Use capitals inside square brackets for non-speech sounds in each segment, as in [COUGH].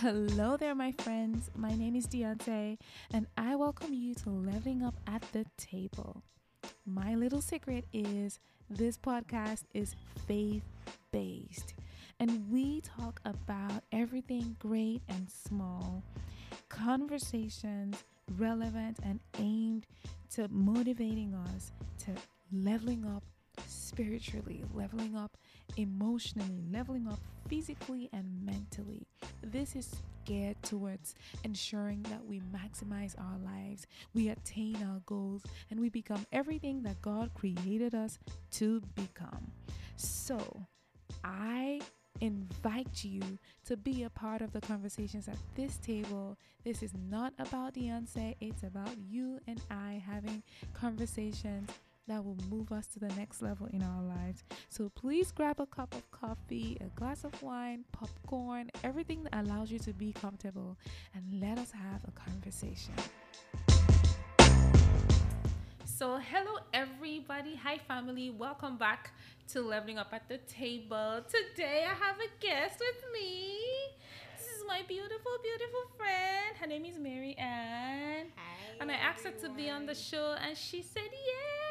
Hello there, my friends. My name is Deontay, and I welcome you to Leveling Up at the Table. My little secret is this podcast is faith based, and we talk about everything great and small, conversations relevant and aimed to motivating us to leveling up spiritually, leveling up emotionally, leveling up physically and mentally. This is geared towards ensuring that we maximize our lives, we attain our goals, and we become everything that God created us to become. So, I invite you to be a part of the conversations at this table. This is not about the Beyonce, it's about you and I having conversations that will move us to the next level in our lives. So please grab a cup of coffee, a glass of wine, popcorn, everything that allows you to be comfortable, and let us have a conversation. So, hello everybody. Hi, family. Welcome back to Leveling Up at the Table. Today, I have a guest with me. This is my beautiful, beautiful friend. Her name is Maryann. Hi, And I asked her to be on the show, and she said yes.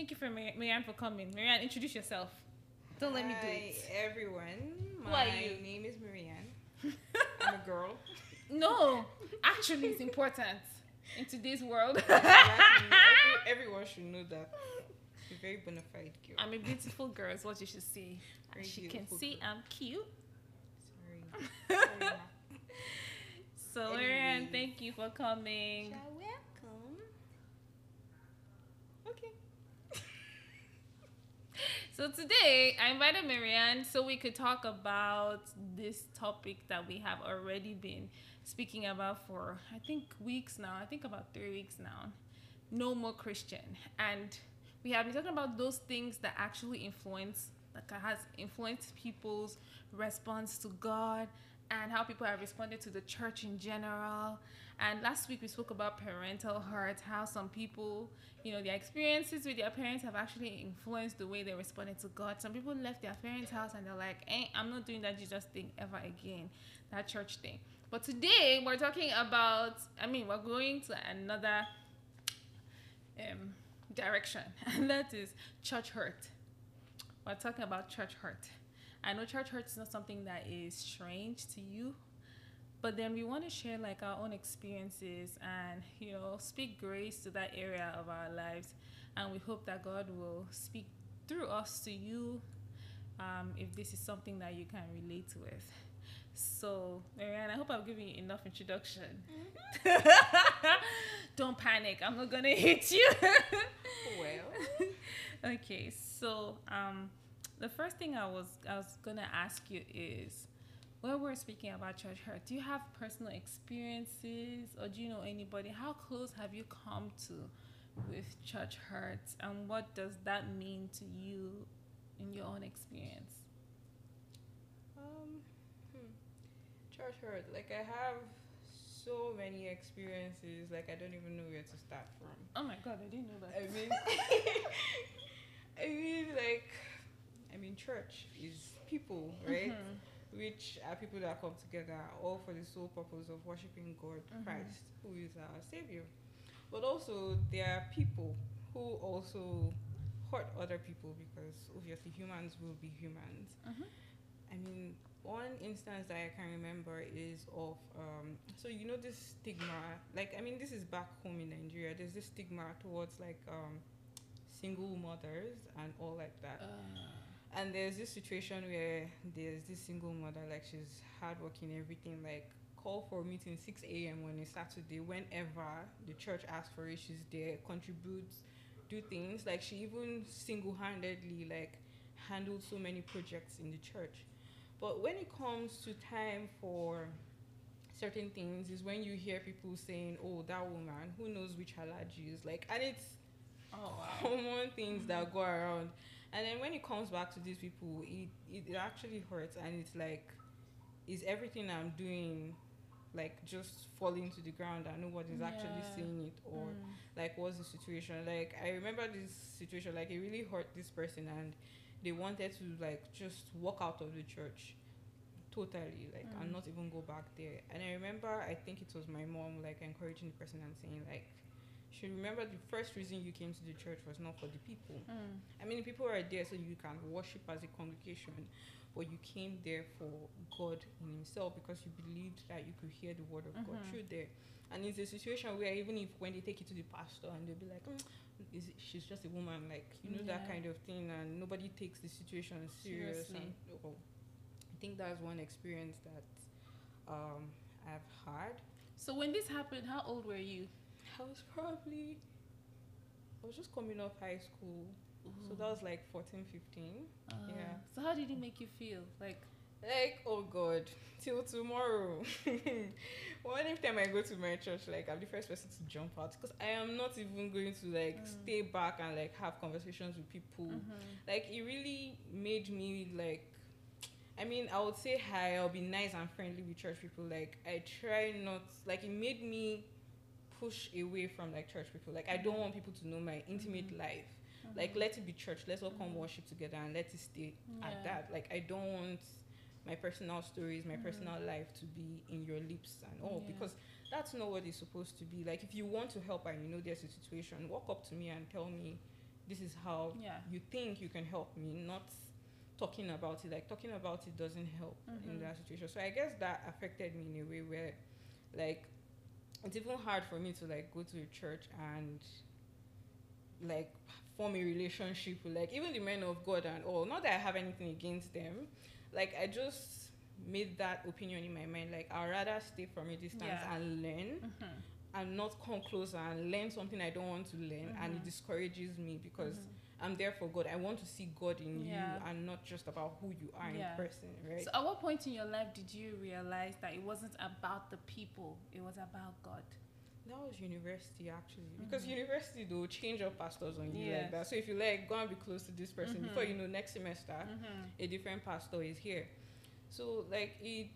Thank you for Mar- Maryann for coming. Maryann, introduce yourself. Don't let me do it. Hi, everyone. My you? name is Maryann. [LAUGHS] I'm a girl. No, actually, it's important in today's world. Exactly. [LAUGHS] Every, everyone should know that. A very bona fide girl. I'm a beautiful girl, is what you should see. Very As you can see, girl. I'm cute. Sorry. [LAUGHS] So, Maryann, thank you for coming. You're welcome. Okay. So today I invited Maryann so we could talk about this topic that we have already been speaking about for I think weeks now. I think about three weeks now. No more Christian, and we have been talking about those things that actually influence, like has influenced people's response to God and how people have responded to the church in general. And last week we spoke about parental hurt, how some people, you know, their experiences with their parents have actually influenced the way they responded to God. Some people left their parents' house and they're like, eh, I'm not doing that Jesus thing ever again, that church thing. But today we're talking about, I mean, we're going to another um, direction, [LAUGHS] and that is church hurt. We're talking about church hurt. I know church hurt is not something that is strange to you, but then we want to share like our own experiences and you know speak grace to that area of our lives, and we hope that God will speak through us to you um, if this is something that you can relate with. So, Maryann, I hope I've given you enough introduction. [LAUGHS] Don't panic. I'm not gonna hit you. Well, [LAUGHS] okay, so um, the first thing I was I was gonna ask you is, when we're speaking about church hurt, do you have personal experiences, or do you know anybody? How close have you come to with church hurt, and what does that mean to you in your own experience? um, hmm. church hurt. Like I have so many experiences. Like I don't even know where to start from. Oh my God, I didn't know that. I mean, [LAUGHS] I mean, like, I mean, church is people, right? Mhm. Which are people that come together all for the sole purpose of worshiping God, Mhm. Christ, who is our Savior. But also, there are people who also hurt other people because obviously humans will be humans. Mhm. I mean, one instance that I can remember is of um, so you know this stigma. Like, I mean, this is back home in Nigeria. There's this stigma towards like um, single mothers and all like that. Uh, And there's this situation where there's this single mother, like she's hardworking, everything, like call for a meeting 6 a.m. on a Saturday, whenever the church asks for it, she's there, contributes, do things. Like she even single-handedly like handled so many projects in the church. But when it comes to time for certain things, is when you hear people saying, "Oh, that woman, who knows which allergies?" Like, and it's oh wow. common things that go around. And then when it comes back to these people, it, it, actually hurts. And it's like, is everything I'm doing like just falling to the ground and nobody's actually seeing it? Or Mm. like, what's the situation? Like, I remember this situation, like, it really hurt this person and they wanted to like just walk out of the church totally like Mm. and not even go back there and i remember i think it was my mom like encouraging the person and saying like she remember the first reason you came to the church was not for the people Mm. i mean the people are there so you can worship as a congregation but you came there for god in himself because you believed that you could hear the word of god Mhm. through there and it's a situation where even if when they take you to the pastor and they'll be like mm, is it, she's just a woman like you know that kind of thing and nobody takes the situation serious Seriously. and oh, i think that's one experience that um i've had So when this happened, how old were you? I was probably i was just coming off high school so that was like 14 15 Uh, yeah. So how did it make you feel? Like, like oh god till tomorrow [LAUGHS] one time i go to my church like i'm the first person to jump out because i am not even going to like Mm. stay back and like have conversations with people mhm. like it really made me like i mean i would say hi i'll be nice and friendly with church people like i try not like it made me push away from like church people like i don't want people to know my intimate Mhm. life like let it be church let's all come Mhm. worship together and let it stay Yeah. at that like i don't want my personal stories my Mhm. personal life to be in your lips and all Yeah. because that's not what it's supposed to be like if you want to help and you know there's a situation walk up to me and tell me this is how Yeah. you think you can help me not talking about it like talking about it doesn't help in Mhm. that situation so i guess that affected me in a way where like it's even hard for me to like go to a church and like form a relationship with like even the men of god and all not that i have anything against them like i just made that opinion in my mind like i'd rather stay from a distance Yeah. and learn Mhm. and not come closer and learn something I don't want to learn, and it Mhm. discourages me because Mhm. I'm there for God. I want to see God in Yeah. you and not just about who you are Yeah. in person, right? So at what point in your life did you realize that it wasn't about the people, it was about God? that was university actually, because Mhm. university they'll change up pastors on you Yes. like that. So if you like go and be close to this person before Mhm. you know next semester Mm-hmm. a different pastor is here. So like it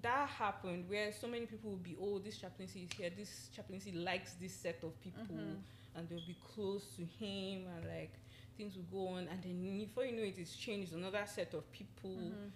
that happened where so many people will be oh this chaplaincy is here this chaplaincy likes this set of people Mhm. and they'll be close to him and like things will go on and then before you know it it's changed another set of people Mhm.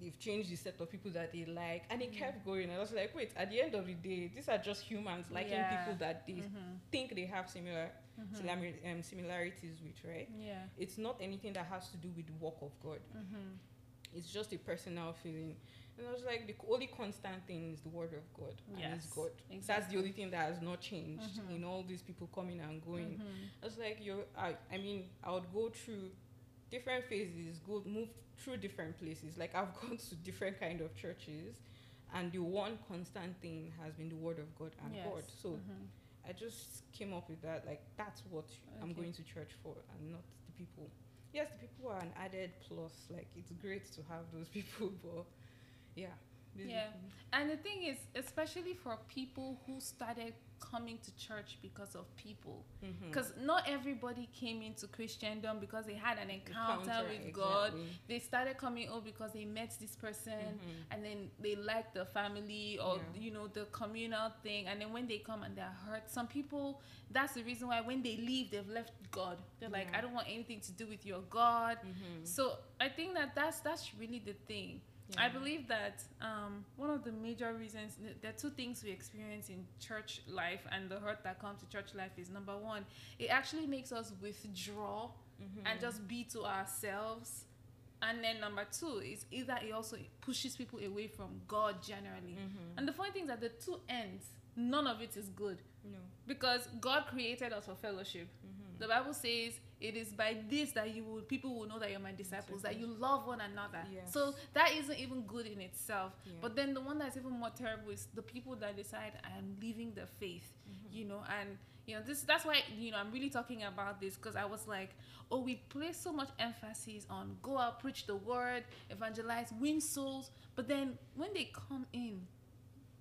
they've changed the set of people that they like and it Mhm. kept going i was like wait at the end of the day these are just humans liking Yeah. people that they Mhm. think they have similar Mhm. um, similarities with right Yeah. it's not anything that has to do with the work of god Mm-hmm. it's just a personal feeling and i was like the only constant thing is the word of god and Yes, it's god that's the only thing that has not changed Mhm. in all these people coming and going Mhm. I was like, you're, I, I mean, I would go through different phases, go move through different places. Like I've [LAUGHS] gone to different kind of churches, and the one constant thing has been the word of God and Yes. God. So Mhm. I just came up with that. Like that's what I'm going to church for, and not the people. Yes, the people are an added plus. Like it's great to have those [LAUGHS] people, but yeah. Yeah. And the thing is, especially for people who started coming to church because of people, because not everybody came into Christendom because they had an encounter, Encounter, with God. exactly. They started coming oh because they met this person. Mhm. and then they liked the family or Yeah. you know the communal thing and then when they come and they're hurt some people that's the reason why when they leave they've left god they're like i don't want anything to do with your god Mhm. so i think that that's that's really the thing i believe that um, one of the major reasons there are two things we experience in church life and the hurt that comes to church life is number one it actually makes us withdraw Mhm. and just be to ourselves. And then number two is either it also pushes people away from God generally. Mhm. And the funny thing is that the two ends, none of it is good no. because God created us for fellowship. Mhm. The Bible says it is by this that you will people will know that you're my disciples, that you love one another. Yes. So that isn't even good in itself. Yeah. But then the one that's even more terrible is the people that decide I am leaving the faith Mhm. you know and you know this that's why you know i'm really talking about this because i was like oh we place so much emphasis on go out preach the word evangelize win souls but then when they come in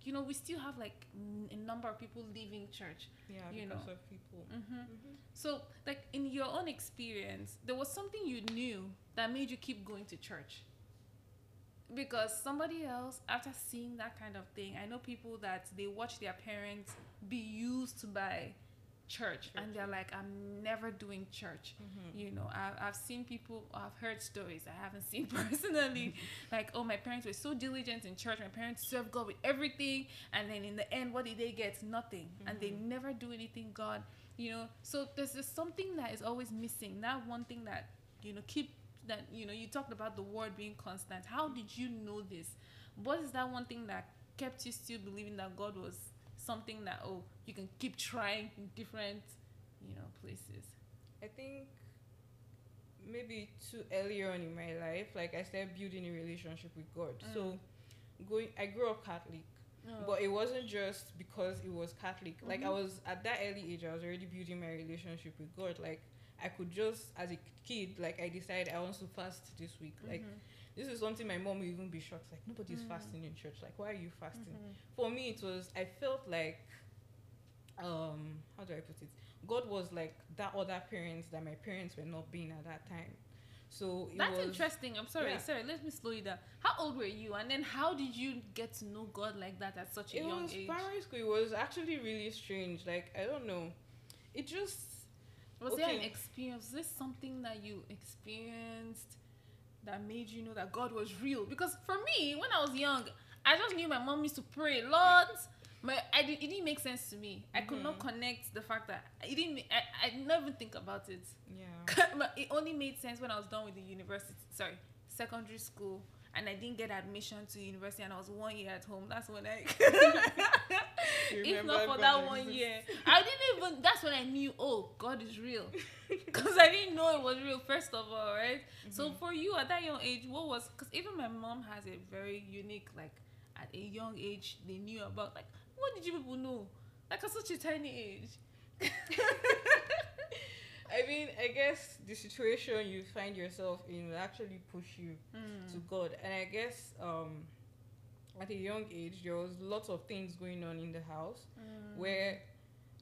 you know we still have like n- a number of people leaving church yeah, you because know. of people. hmm Mhm. so like in your own experience there was something you knew that made you keep going to church because somebody else after seeing that kind of thing i know people that they watch their parents be used by church, and they're like, I'm never doing church. Mm-hmm. You know, I've, I've seen people, I've heard stories I haven't seen [LAUGHS] personally. [LAUGHS] like, oh, my parents were so diligent in church. My parents served God with everything. And then in the end, what did they get? Nothing. And they Mhm. never do anything God, you know. So there's just something that is always missing. That one thing that, you know, keep that, you know, you talked about the word being constant. How did you know this? What is that one thing that kept you still believing that God was something that, oh, you can keep trying in different, you know, places? I think maybe too earlier on in my life, like I started building a relationship with God. So Mm. going, I grew up Catholic, but it wasn't just because it was Catholic. Like I Mhm. was at that early age, I was already building my relationship with God. Like I could just, as a kid, like I decided I want to fast this week. Like Mhm. This is something my mom will even be shocked. Like nobody's Mm. fasting in church. Like why are you fasting? Mhm. for me it was i felt like um how do i put it god was like that other parents that my parents were not being at that time so it That's was interesting. I'm sorry, yeah. sorry. Let me slow you down. How old were you, and then how did you get to know God like that at such a it young was age? primary school it was actually really strange like i don't know it just Was there an experience? Was this something that you experienced that made you know that God was real? Because for me, when I was young, I just knew my mom used to pray a lot. My, I did, it didn't make sense to me. I could not Mhm. connect the fact that it didn't. I, I never think about it. yeah [LAUGHS] it only made sense when I was done with the university, sorry, secondary school, and I didn't get admission to university, and I was one year at home. That's when I, [LAUGHS] [LAUGHS] [LAUGHS] if not for God that one exists. year, I didn't even. That's when I knew, oh, God is real, [LAUGHS] because I didn't know it was real. First of all, right? So Mhm. for you at that young age, what was? Because even my mom has a very unique, like, at a young age, they knew about like, what did you people know? Like at such a tiny age. [LAUGHS] i mean i guess the situation you find yourself in will actually push you Mm. to God. And I guess um, at a young age, there was lots of things going on in the house Mm. where,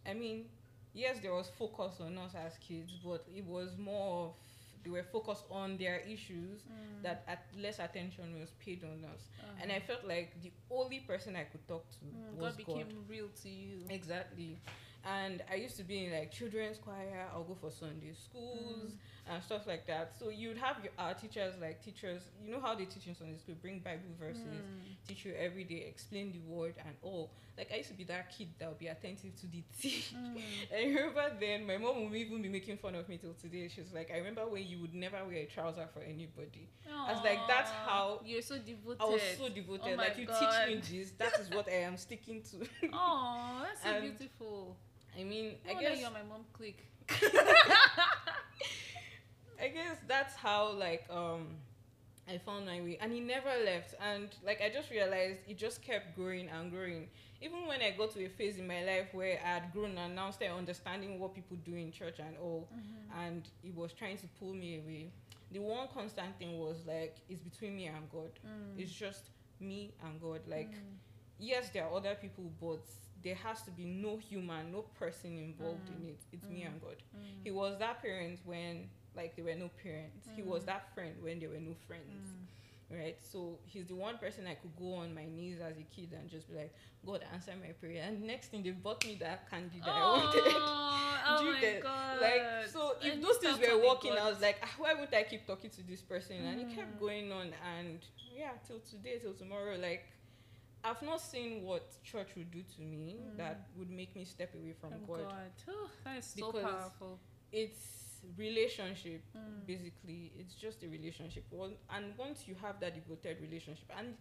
I mean, yes, there was focus on us as kids, but it was more of they were focused on their issues Mm. that at less attention was paid on us. Uh-huh. And I felt like the only person I could talk to Mm, was God God. became real to you. Exactly. And I used to be in like children's choir, I'll go for Sunday schools Mm. And stuff like that. So you'd have your our teachers like teachers, you know how they teach in Sunday school, bring Bible verses, Mm. teach you every day, explain the word and all. Like I used to be that kid that would be attentive to the [LAUGHS] T. Mm. I remember then my mom would even be making fun of me till today. She's like, I remember when you would never wear a trouser for anybody. I was like, that's how- you're so devoted. I was so devoted. Oh like you God. teach me this, that is what I am sticking to. [LAUGHS] Oh, that's so And beautiful. I mean, I I guess you're my mom clique. [LAUGHS] I guess that's how like um I found my way and he never left and like I just realized it just kept growing and growing. Even when I got to a phase in my life where I had grown and now started understanding what people do in church and all and it was trying to pull me away. The one constant thing was like it's between me and God. Mm. It's just me and God. Like Mm. yes there are other people but there has to be no human, no person involved Mm. in it. It's me Mm. and God. Mm. He was that parent when like there were no parents. He was Mm. that friend when there were no friends. Mm. Right? So he's the one person I could go on my knees as a kid and just be like, God answer my prayer. And next thing they bought me that candy that I wanted. [LAUGHS] Oh, oh Do you my get- god. Like so if And those things were working, I was like, ah, why would I keep talking to this person? And it kept Mm. going on and yeah, till today, till tomorrow, like I've not seen what church would do to me Mm. that would make me step away from Oh God. God. Oh, that is so Because- powerful. It's relationship Mm. basically it's just a relationship and once you have that devoted relationship and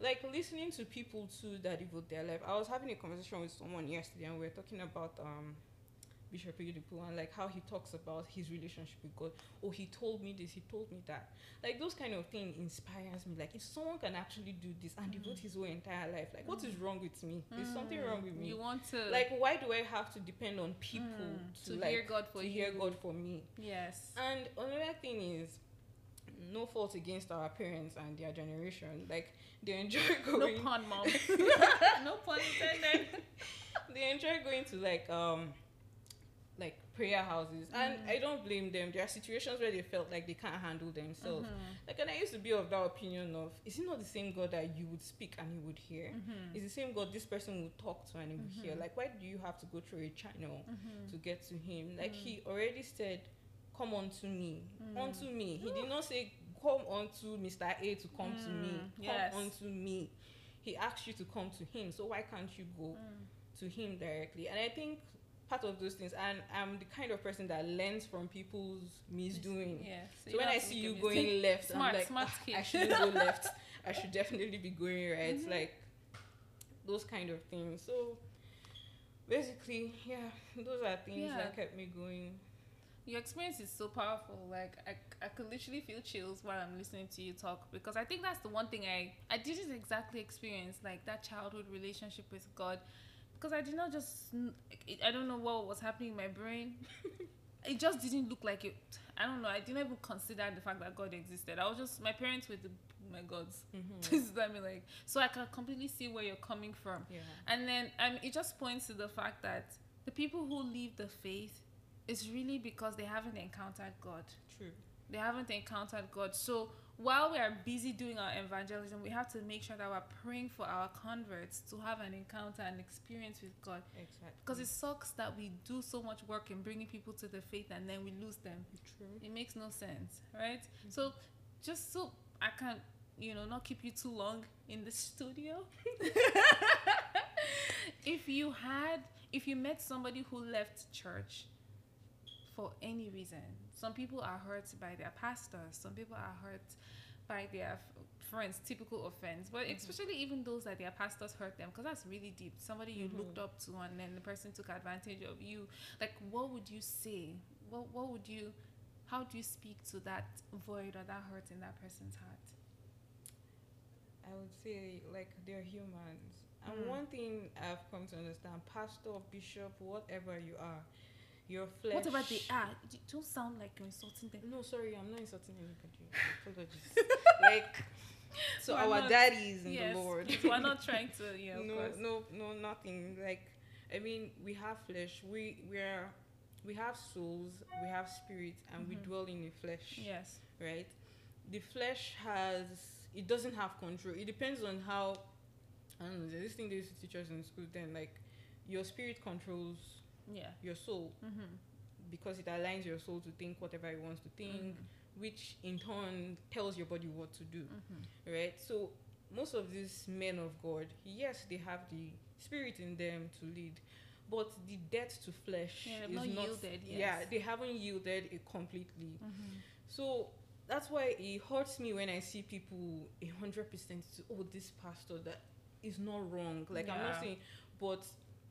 like listening to people too that devote their life i was having a conversation with someone yesterday and we were talking about um bishop Oyedepo and like how he talks about his relationship with god oh he told me this he told me that like those kind of thing inspires me like if someone can actually do this and devote Mm. his whole entire life like what is wrong with me there's something Mm. wrong with me You want to like why do i have to depend on people Mm, to, to like hear God for to you. hear god for me Yes. and another thing is, no fault against our parents and their generation. Like they enjoy going. No pun, mom. [LAUGHS] no pun intended. [LAUGHS] they enjoy going to like um, prayer houses, and I don't blame them. There are situations where they felt like they can't handle themselves. Mm-hmm. Like, and I used to be of that opinion of, is it not the same God that you would speak and he would hear? Mm-hmm. Is the same God this person would talk to and he would hear? Like, why do you have to go through a channel Mm-hmm. to get to him? Like, he already said, "Come unto me, Mm. unto me." He did not say, "Come unto Mr. A to come to me." Mm, Come yes. unto me. He asked you to come to him. So why can't you go Mm. to him directly? And I think part of those things, and I'm the kind of person that learns from people's misdoing. Yeah. So when I see you going left, Smart, I'm like, smart "Ah, kid." I shouldn't go [LAUGHS] left. I should definitely be going right. Mhm. Like those kind of things. So basically, yeah, those are things Yeah. that kept me going. your experience is so powerful. Like I, I could literally feel chills while I'm listening to you talk because I think that's the one thing I I didn't exactly experience like that childhood relationship with God because I did not just I don't know what was happening in my brain. [LAUGHS] it just didn't look like it. I don't know. I didn't even consider the fact that God existed. I was just my parents were the my gods. Mm-hmm. [LAUGHS] I mean, like so I can completely see where you're coming from. Yeah. And then um, it just points to the fact that the people who leave the faith is really because they haven't encountered God. True. They haven't encountered God. So while we are busy doing our evangelism, we have to make sure that we're praying for our converts to have an encounter and experience with God. Exactly. Because it sucks that we do so much work in bringing people to the faith and then we lose them. true. It makes no sense, right? Mm-hmm. So just so I can, you know, not keep you too long in the [LAUGHS] studio. [LAUGHS] if you had if you met somebody who left church for any reason, some people are hurt by their pastors, some people are hurt by their f- friends, typical offense, but Mhm. especially even those that their pastors hurt them, because that's really deep. Somebody you Mhm. looked up to, and then the person took advantage of you. Like, what would you say? What What would you? How do you speak to that void or that hurt in that person's heart? I would say like they're humans. And Mm. one thing I've come to understand, pastor, bishop, whatever you are, your flesh. Whatever they are, you don't sound like you're insulting them. No, sorry, I'm not insulting anybody. [LAUGHS] Apologies. like so We're our not- daddies in yes, the Lord. [LAUGHS] we're not trying to, yeah, no, course. no, no, nothing. Like I mean, we have flesh. We we are we have souls, we have spirit, and we Mhm. dwell in the flesh. Yes. Right? The flesh has it doesn't have control. It depends on how I don't know, this thing they used to teach us in school then, like your spirit controls Yeah. your soul Mm-hmm. because it aligns your soul to think whatever it wants to think, which in turn tells your body what to do. Mm-hmm. right? So most of these men of God, yes, they have the spirit in them to lead, but the death to flesh Yeah, is not not yielded, Yeah, they haven't yielded it completely. Mm-hmm. So that's why it hurts me when I see people a hundred percent. Oh, this pastor that is not wrong. Like I'm not saying, but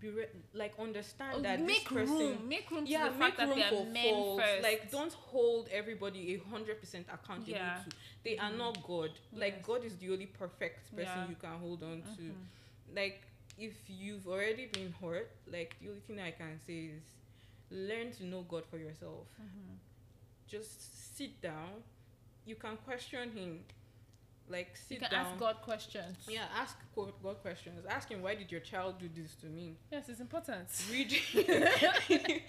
be re- like understand Oh, that make this person. room, make room Yeah, make fact that room they are for faults. first. Like, don't hold everybody a hundred percent accountable Yeah. to. They are Mhm. not God. Like Yes. God is the only perfect person Yeah. you can hold on to. Mhm. Like if you've already been hurt, like the only thing I can say is learn to know God for yourself. Mhm. Just sit down. You can question Him. Like You sit can down. ask God questions. Yeah, ask God God questions. Ask Him why did your child do this to me. Yes, it's important. read [LAUGHS] [LAUGHS]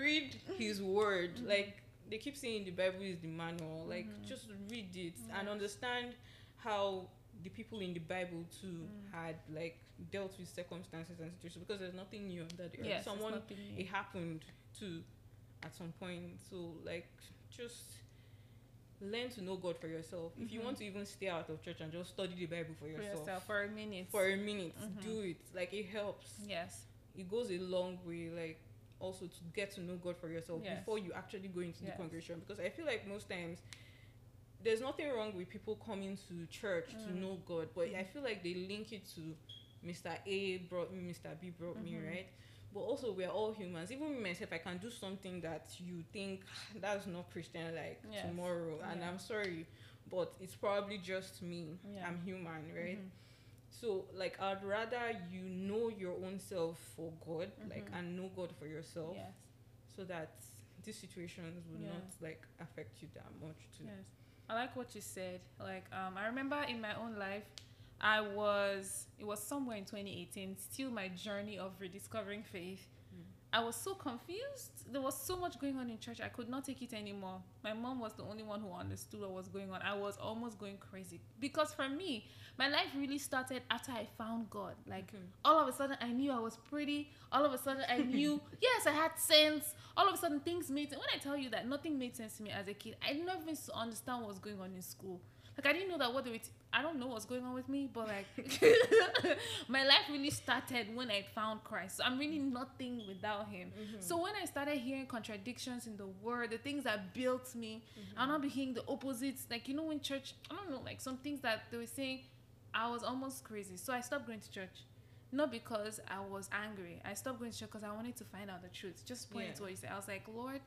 read his word Mhm. like they keep saying the bible is the manual like Mhm. just read it and understand how the people in the bible too Mm. had like dealt with circumstances and situations because there's nothing new under the earth Yes, someone it happened to at some point so like just learn to know god for yourself if you Mhm. want to even stay out of church and just study the bible for for yourself, yourself for a minute. for a minute Mhm. do it like it helps yes. it goes a long way like also to get to know god for yourself Yes. before you actually go into Yes. the congregation because i feel like most times there's nothing wrong with people coming to church to Mm. know god but i feel like they link it to mr a brought me mr b brought me Mhm. right but also we're all humans even me myself i can do something that you think "Ah, that's not christian like Yes. tomorrow and i'm sorry but it's probably just me Yeah. i'm human right Mhm. so like I'd rather you know your own self for God, like Mhm. and know God for yourself, Yes. so that these situations will Yeah. not like affect you that much too. Yes. I like what you said. Like, um, I remember in my own life, I was, it was somewhere in 2018, still my journey of rediscovering faith. Mm. I was so confused. There was so much going on in church. I could not take it anymore. My mom was the only one who understood what was going on. I was almost going crazy because for me, my life really started after I found God. Like Okay. all of a sudden, I knew I was pretty. All of a sudden, I knew [LAUGHS] yes, I had sense. All of a sudden, things made sense. When I tell you that nothing made sense to me as a kid, I didn't even understand what was going on in school. Like I didn't know that what they were. T- I don't know what's going on with me, but like [LAUGHS] [LAUGHS] my life really started when I found Christ. So I'm really nothing without Him. Mm-hmm. So when I started hearing contradictions in the Word, the things that built me, I'll not be hearing the opposites. Like you know, in church, I don't know, like some things that they were saying, I was almost crazy. So I stopped going to church. Not because I was angry. I stopped going to church because I wanted to find out the truth. Just pointing Yeah. to what you said. I was like, Lord,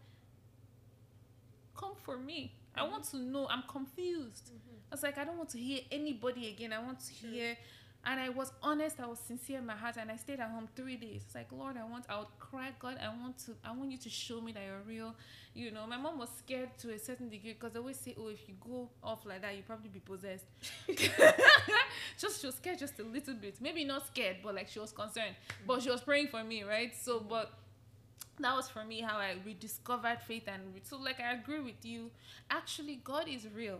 come for me. I mm-hmm. want to know. I'm confused. Mm-hmm. I was like, I don't want to hear anybody again. I want to Sure. hear. And I was honest. I was sincere in my heart, and I stayed at home three days. It's like, Lord, I want. I would cry, God. I want to. I want you to show me that you're real. You know, my mom was scared to a certain degree because they always say, "Oh, if you go off like that, you probably be possessed." [LAUGHS] [LAUGHS] just she was scared just a little bit. Maybe not scared, but like she was concerned. But she was praying for me, right? So, mm-hmm. but that was for me how I rediscovered faith and so like I agree with you. Actually, God is real.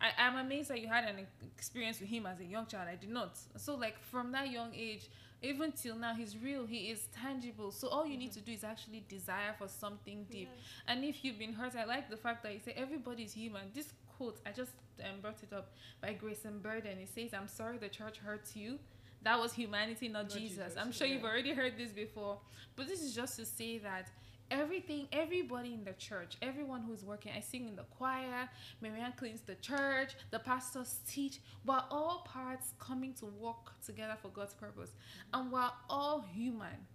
I, I'm amazed that you had an experience with him as a young child. I did not. So like from that young age, even till now, he's real. He is tangible. So all you need to do is actually desire for something deep. And if you've been hurt, I like the fact that you say everybody's human. This quote, I just um, brought it up by Grace and Burden. It says, "I'm sorry the church hurts you." That was humanity, not, Not Jesus. Jesus, I'm sure you've already heard this before, but this is just to say that everything, everybody in the church, everyone who's working, I sing in the choir, Maryann cleans the church, the pastors teach, we're all parts coming to work together for God's purpose, mm-hmm. and we're all human.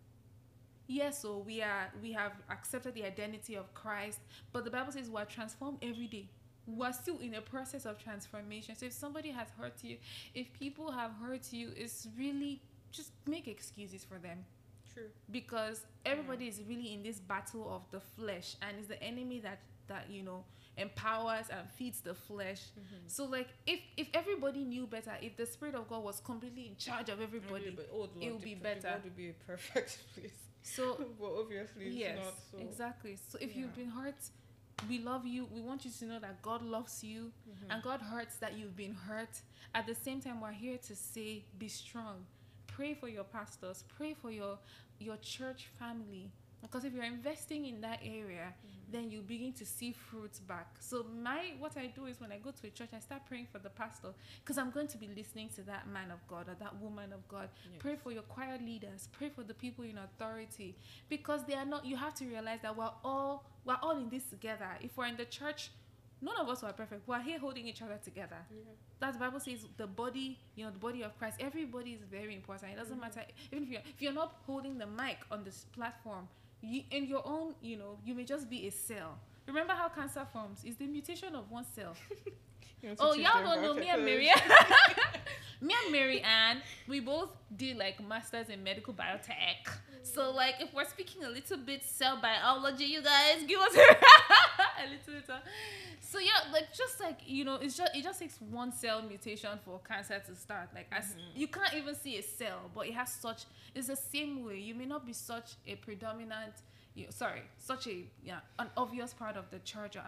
Yes, so we are we have accepted the identity of Christ, but the Bible says we're transformed every day. We're still in a process of transformation. So if somebody has hurt you, if people have hurt you, it's really just make excuses for them True. because everybody is really in this battle of the flesh and it's the enemy that that you know empowers and feeds the flesh mm-hmm. so like if if everybody knew better if the spirit of god was completely in charge of everybody But, oh, Lord, it would be better. world would be a perfect [LAUGHS] place. so [LAUGHS] but obviously it's yes not. So. exactly so if you've been hurt we love you. We want you to know that god loves you Mhm. and god hurts that you've been hurt. At the same time we're here to say be strong. Pray for your pastors. Pray for your your church family. Because if you're investing in that area then you begin to see fruits back. So my what i do is when i go to a church i start praying for the pastor because i'm going to be listening to that man of god or that woman of god. Yes. pray for your choir leaders. Pray for the people in authority. Because they are not you have to realize that we're all we're all in this together. If we're in the church none of us are perfect. We're here holding each other together. Yeah. that the bible says the body you know the body of christ. Everybody is very important. It doesn't Mhm. matter. Even if you're if you're not holding the mic on this platform you in your own you know you may just be a cell remember how cancer forms it's the mutation of one cell [LAUGHS] You want to [LAUGHS] Oh, y'all don't know me and? Mary. [LAUGHS] me and Maryann, we both did like masters in medical biotech. So like, if we're speaking a little bit cell biology, you guys give us [LAUGHS] a little bit. Uh, so yeah, like just like you know, it's just it just takes one cell mutation for cancer to start. Like as mm-hmm. you can't even see a cell, but it has such. It's the same way. You may not be such a predominant. You, sorry, such a yeah an obvious part of the church, or,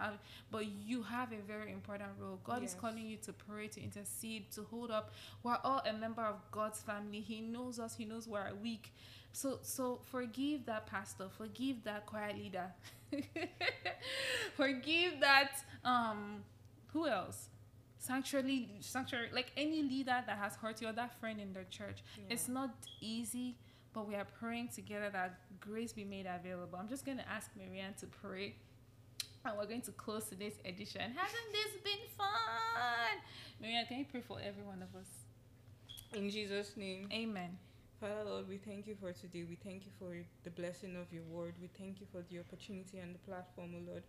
but you have a very important role. God is calling you to pray, to intercede, to hold up. We're all a member of God's family. He knows us. He knows we're weak. So so forgive that pastor. Forgive that choir leader. [LAUGHS] forgive that um who else? Sanctuary sanctuary like any leader that has hurt you or that friend in the church. Yeah. It's not easy, but we are praying together that grace be made available. I'm just gonna ask Maryann to pray. And we're going to close today's edition. Hasn't this been fun? Maryann, can you pray for every one of us? In Jesus' name. Amen. Father Lord, we thank you for today. We thank you for the blessing of your word. We thank you for the opportunity and the platform, O Lord.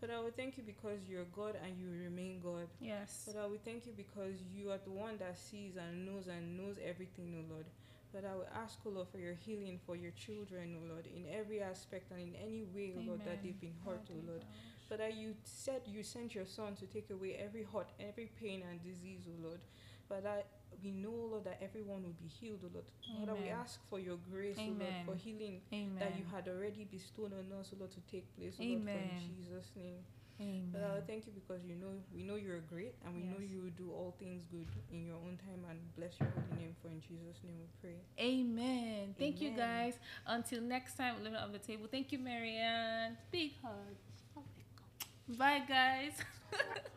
Father, we thank you because you're God and you remain God. Yes. Father, we thank you because you are the one that sees and knows and knows everything, O Lord. But I will ask, O Lord, for your healing for your children, O Lord, in every aspect and in any way, O Lord, that Amen. they've been hurt, O Lord. Father, you said you sent your son to take away every hurt, every pain and disease, O Lord. Father, we know, Lord, that everyone will be healed, O Lord. Father, we ask for your grace, O Lord, for healing Amen. that you had already bestowed on us, O Lord, to take place, O Lord, in Jesus' name. Amen. Father, thank you because you know we know you're great and we know you will do all things good in your own time and bless your holy name for in Jesus' name we pray. Amen. Thank you guys. Until next time, living on the table. Thank you, Maryann. Big hug. Oh my God. Bye, guys. [LAUGHS]